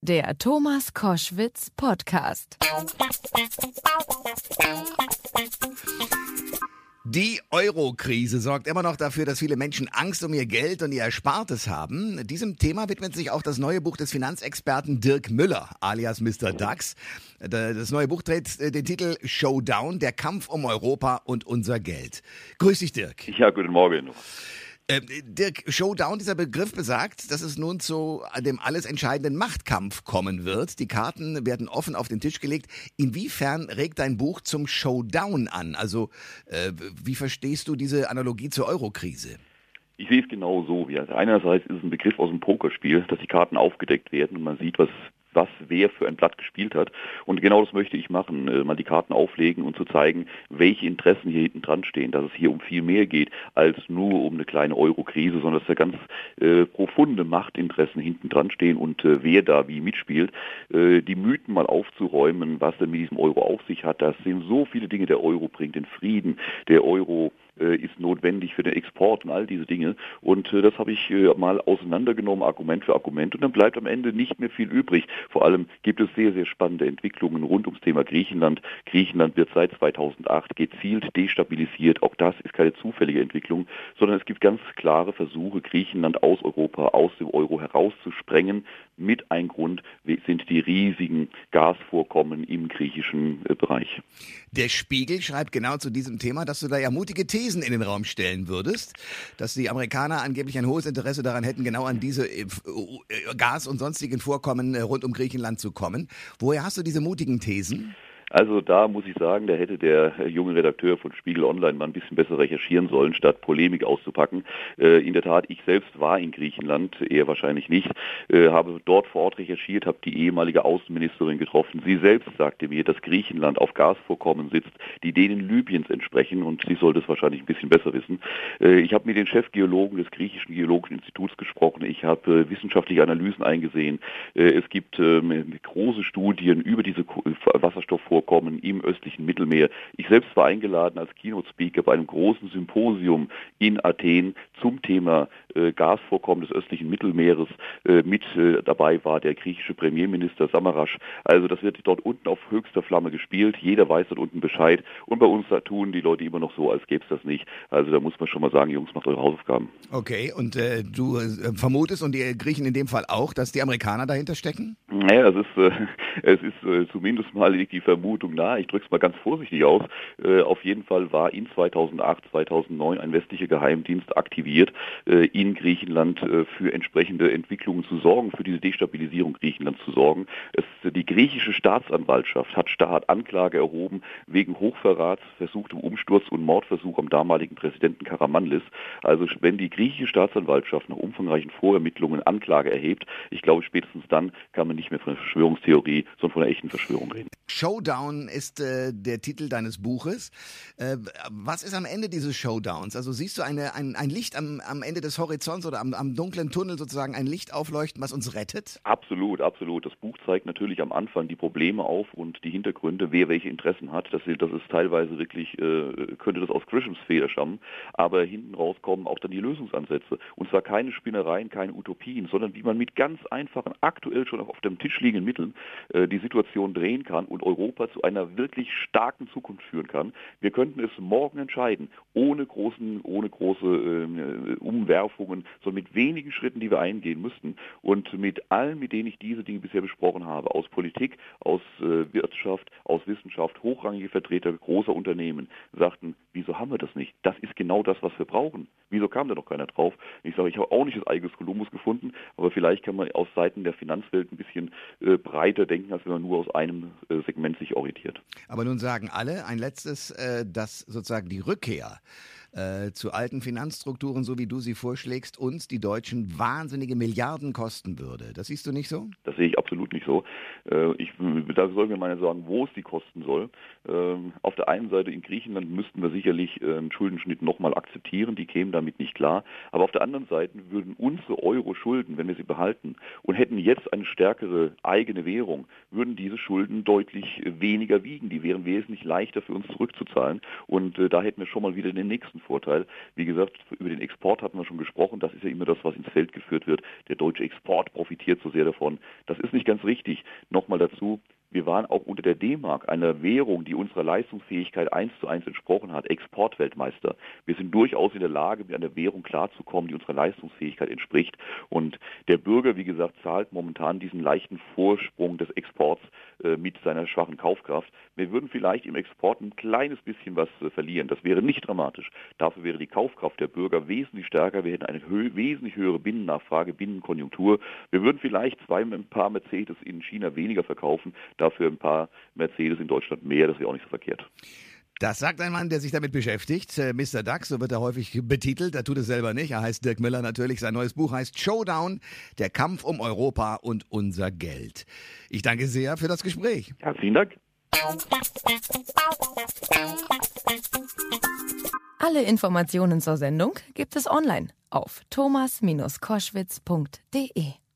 Der Thomas Koschwitz Podcast. Die Euro-Krise sorgt immer noch dafür, dass viele Menschen Angst um ihr Geld und ihr Erspartes haben. Diesem Thema widmet sich auch das neue Buch des Finanzexperten Dirk Müller, alias Mr. Dax. Das neue Buch trägt den Titel Showdown, der Kampf um Europa und unser Geld. Grüß dich, Dirk. Ja, guten Morgen. Äh, Dirk, Showdown, dieser Begriff besagt, dass es nun zu dem alles entscheidenden Machtkampf kommen wird. Die Karten werden offen auf den Tisch gelegt. Inwiefern regt dein Buch zum Showdown an? Also, äh, wie verstehst du diese Analogie zur Eurokrise? Ich sehe es genau so. Wie einerseits ist es ein Begriff aus dem Pokerspiel, dass die Karten aufgedeckt werden und man sieht, was was wer für ein Blatt gespielt hat. Und genau das möchte ich machen, äh, mal die Karten auflegen und zu zeigen, welche Interessen hier hinten dran stehen, dass es hier um viel mehr geht als nur um eine kleine Euro-Krise, sondern dass da ganz äh, profunde Machtinteressen hinten dran stehen und äh, wer da wie mitspielt. Äh, die Mythen mal aufzuräumen, was denn mit diesem Euro auf sich hat, das sind so viele Dinge, der Euro bringt den Frieden, der Euro ist notwendig für den Export und all diese Dinge. Und äh, das habe ich äh, mal auseinandergenommen, Argument für Argument. Und dann bleibt am Ende nicht mehr viel übrig. Vor allem gibt es sehr, sehr spannende Entwicklungen rund ums Thema Griechenland. Griechenland wird seit 2008 gezielt destabilisiert. Auch das ist keine zufällige Entwicklung, sondern es gibt ganz klare Versuche, Griechenland aus Europa, aus dem Euro herauszusprengen. Mit ein Grund sind die riesigen Gasvorkommen im griechischen Bereich. Der Spiegel schreibt genau zu diesem Thema, dass du da ja mutige Thesen in den Raum stellen würdest, dass die Amerikaner angeblich ein hohes Interesse daran hätten, genau an diese äh, äh, Gas- und sonstigen Vorkommen äh, rund um Griechenland zu kommen. Woher hast du diese mutigen Thesen? Also da muss ich sagen, da hätte der junge Redakteur von Spiegel Online mal ein bisschen besser recherchieren sollen, statt Polemik auszupacken. Äh, in der Tat, ich selbst war in Griechenland, er wahrscheinlich nicht, äh, habe dort vor Ort recherchiert, habe die ehemalige Außenministerin getroffen. Sie selbst sagte mir, dass Griechenland auf Gasvorkommen sitzt, die denen Libyens entsprechen und sie sollte es wahrscheinlich ein bisschen besser wissen. Äh, ich habe mit den Chefgeologen des griechischen Geologischen Instituts gesprochen. Ich habe äh, wissenschaftliche Analysen eingesehen. Äh, es gibt ähm, große Studien über diese Wasserstoffvorkommen vorkommen im östlichen Mittelmeer. Ich selbst war eingeladen als Keynote-Speaker bei einem großen Symposium in Athen zum Thema Gasvorkommen des östlichen Mittelmeeres. Äh, mit äh, dabei war der griechische Premierminister Samaras. Also das wird dort unten auf höchster Flamme gespielt. Jeder weiß dort unten Bescheid. Und bei uns da tun die Leute immer noch so, als gäbe es das nicht. Also da muss man schon mal sagen, Jungs, macht eure Hausaufgaben. Okay, und äh, du äh, vermutest und die Griechen in dem Fall auch, dass die Amerikaner dahinter stecken? Naja, es ist, äh, es ist zumindest mal die Vermutung, nahe, ich drücke es mal ganz vorsichtig aus, äh, auf jeden Fall war in 2008, 2009 ein westlicher Geheimdienst aktiviert, äh, in Griechenland äh, für entsprechende Entwicklungen zu sorgen, für diese Destabilisierung Griechenlands zu sorgen. Es, die griechische Staatsanwaltschaft hat, hat Anklage erhoben wegen Hochverrats, versuchtem Umsturz und Mordversuch am damaligen Präsidenten Karamanlis. Also wenn die griechische Staatsanwaltschaft nach umfangreichen Vorermittlungen Anklage erhebt, ich glaube spätestens dann kann man nicht mehr von einer Verschwörungstheorie, sondern von einer echten Verschwörung reden. Showdown Showdown ist äh, der Titel deines Buches. Äh, was ist am Ende dieses Showdowns? Also siehst du eine, ein, ein Licht am, am Ende des Horizonts oder am, am dunklen Tunnel sozusagen ein Licht aufleuchten, was uns rettet? Absolut, absolut. Das Buch zeigt natürlich am Anfang die Probleme auf und die Hintergründe, wer welche Interessen hat. Das, das ist teilweise wirklich, äh, könnte das aus Grishams Feder stammen, aber hinten raus kommen auch dann die Lösungsansätze. Und zwar keine Spinnereien, keine Utopien, sondern wie man mit ganz einfachen, aktuell schon auf dem Tisch liegenden Mitteln äh, die Situation drehen kann und Europa zu einer wirklich starken Zukunft führen kann. Wir könnten es morgen entscheiden, ohne großen, ohne große äh, Umwerfungen, sondern mit wenigen Schritten, die wir eingehen müssten und mit allen, mit denen ich diese Dinge bisher besprochen habe, aus Politik, aus äh, Wirtschaft, aus Wissenschaft, hochrangige Vertreter großer Unternehmen sagten, wieso haben wir das nicht? Das ist genau das, was wir brauchen. Wieso kam da noch keiner drauf? Ich sage, ich habe auch nicht das eigenes Kolumbus gefunden, aber vielleicht kann man aus Seiten der Finanzwelt ein bisschen äh, breiter denken, als wenn man nur aus einem äh, Segment sich orientiert. Aber nun sagen alle ein letztes, äh, dass sozusagen die Rückkehr äh, zu alten Finanzstrukturen, so wie du sie vorschlägst, uns die Deutschen wahnsinnige Milliarden kosten würde. Das siehst du nicht so? Das sehe ich absolut nicht so. Äh, ich, da soll mir mal sagen, wo es die kosten soll. Ähm, auf der einen Seite in Griechenland müssten wir sicherlich äh, einen Schuldenschnitt nochmal akzeptieren, die kämen damit nicht klar. Aber auf der anderen Seite würden unsere Euro-Schulden, wenn wir sie behalten und hätten jetzt eine stärkere eigene Währung, würden diese Schulden deutlich weniger wiegen. Die wären wesentlich leichter für uns zurückzuzahlen. Und da hätten wir schon mal wieder den nächsten Vorteil. Wie gesagt, über den Export hatten wir schon gesprochen. Das ist ja immer das, was ins Feld geführt wird. Der deutsche Export profitiert so sehr davon. Das ist nicht ganz richtig. Nochmal dazu, wir waren auch unter der D-Mark, einer Währung, die unserer Leistungsfähigkeit eins zu eins entsprochen hat, Exportweltmeister. Wir sind durchaus in der Lage, mit einer Währung klarzukommen, die unserer Leistungsfähigkeit entspricht. Und der Bürger, wie gesagt, zahlt momentan diesen leichten Vorsprung des Exports äh, mit seiner schwachen Kaufkraft. Wir würden vielleicht im Export ein kleines bisschen was äh, verlieren. Das wäre nicht dramatisch. Dafür wäre die Kaufkraft der Bürger wesentlich stärker. Wir hätten eine hö wesentlich höhere Binnennachfrage, Binnenkonjunktur. Wir würden vielleicht zwei, ein paar Mercedes in China weniger verkaufen dafür ein paar Mercedes in Deutschland mehr, das wäre auch nicht so verkehrt. Das sagt ein Mann, der sich damit beschäftigt. Äh, Mr. Duck, so wird er häufig betitelt. Er tut es selber nicht. Er heißt Dirk Miller natürlich. Sein neues Buch heißt Showdown, der Kampf um Europa und unser Geld. Ich danke sehr für das Gespräch. Herzlichen Dank. Alle Informationen zur Sendung gibt es online auf thomas-koschwitz.de.